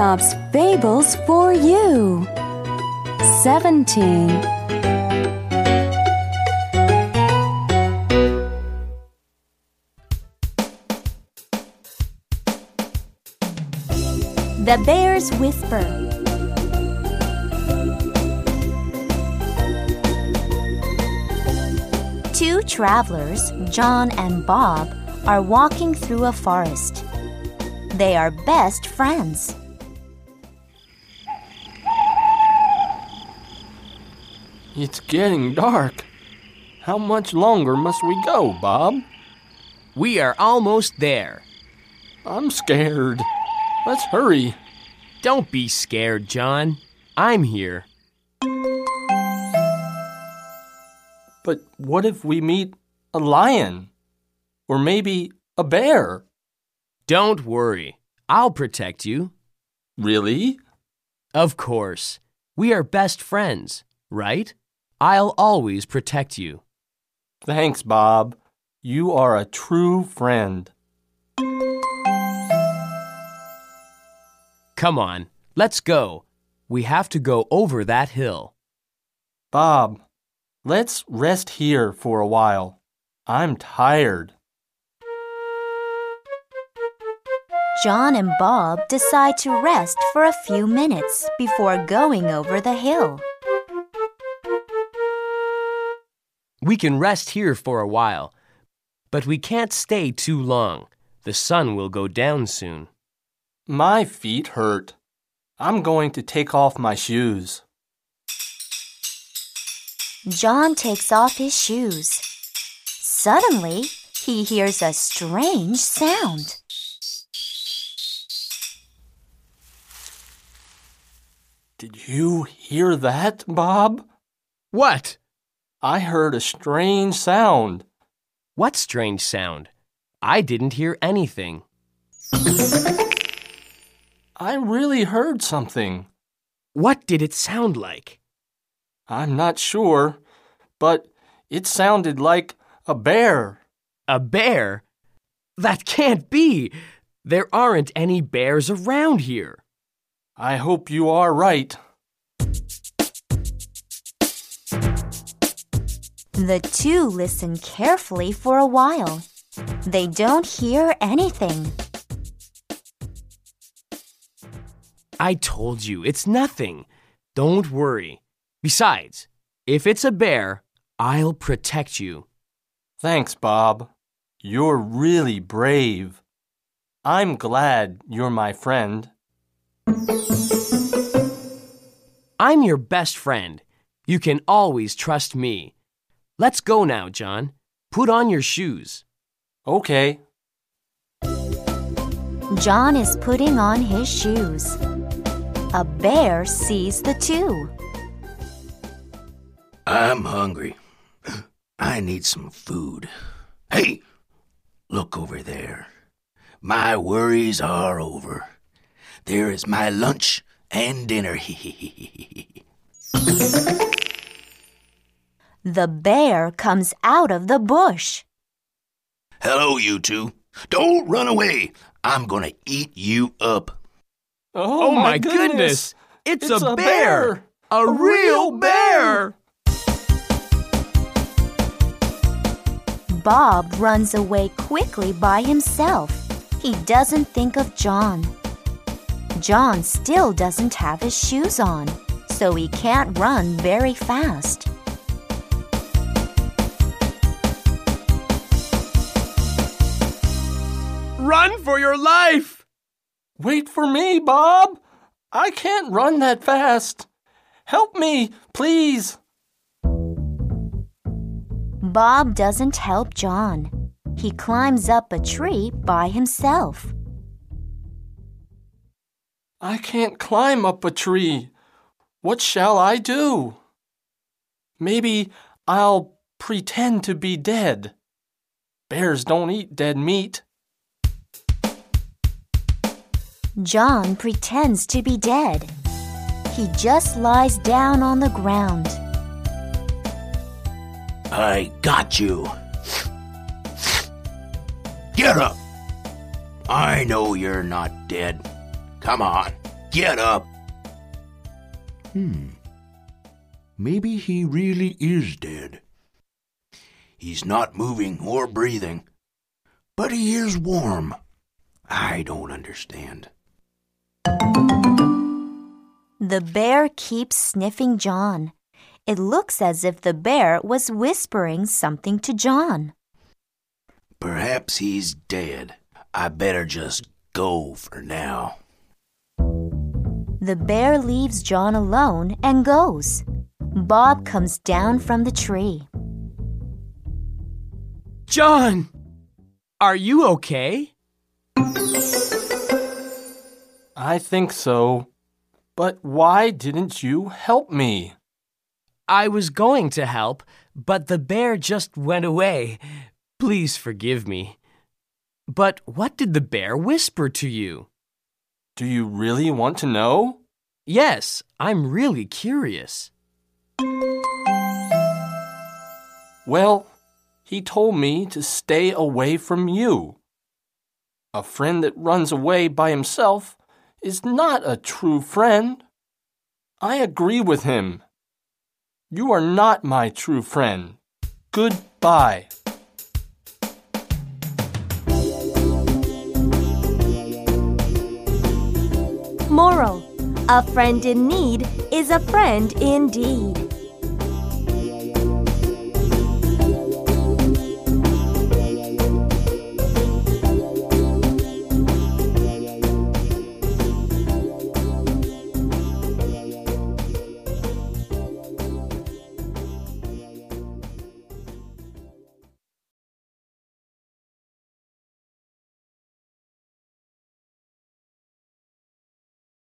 Aesop's Fables for you. 17. The Bear's Whisper. Two travelers, John and Bob, are walking through a forest. They are best friends. It's getting dark. How much longer must we go, Bob? We are almost there. I'm scared. Let's hurry. Don't be scared, John. I'm here. But what if we meet a lion? Or maybe a bear? Don't worry. I'll protect you. Really? Of course. We are best friends, right? I'll always protect you. Thanks, Bob. You are a true friend. Come on, let's go. We have to go over that hill. Bob, let's rest here for a while. I'm tired. John and Bob decide to rest for a few minutes before going over the hill. We can rest here for a while, but we can't stay too long. The sun will go down soon. My feet hurt. I'm going to take off my shoes. John takes off his shoes. Suddenly, he hears a strange sound. Did you hear that, Bob? What? I heard a strange sound. What strange sound? I didn't hear anything. I really heard something. What did it sound like? I'm not sure, but it sounded like a bear. A bear? That can't be! There aren't any bears around here. I hope you are right. The two listen carefully for a while. They don't hear anything. I told you, it's nothing. Don't worry. Besides, if it's a bear, I'll protect you. Thanks, Bob. You're really brave. I'm glad you're my friend. I'm your best friend. You can always trust me. Let's go now, John. Put on your shoes. Okay. John is putting on his shoes. A bear sees the two. I'm hungry. I need some food. Hey, look over there. My worries are over. There is my lunch and dinner. The bear comes out of the bush. Hello, you two. Don't run away. I'm gonna eat you up. Oh, oh my goodness. It's a bear. A real bear! Bob runs away quickly by himself. He doesn't think of John. John still doesn't have his shoes on, so he can't run very fast. Run for your life! Wait for me, Bob. I can't run that fast. Help me, please. Bob doesn't help John. He climbs up a tree by himself. I can't climb up a tree. What shall I do? Maybe I'll pretend to be dead. Bears don't eat dead meat. John pretends to be dead. He just lies down on the ground. I got you. Get up. I know you're not dead. Come on. Get up! Hmm. Maybe he really is dead. He's not moving or breathing, but he is warm. I don't understand. The bear keeps sniffing John. It looks as if the bear was whispering something to John. Perhaps he's dead. I better just go for now. The bear leaves John alone and goes. Bob comes down from the tree. John! Are you okay? I think so. But why didn't you help me? I was going to help, but the bear just went away. Please forgive me. But what did the bear whisper to you? Do you really want to know? Yes, I'm really curious. Well, he told me to stay away from you. A friend that runs away by himself is not a true friend. I agree with him. You are not my true friend. Goodbye. Moral A friend in need is a friend indeed.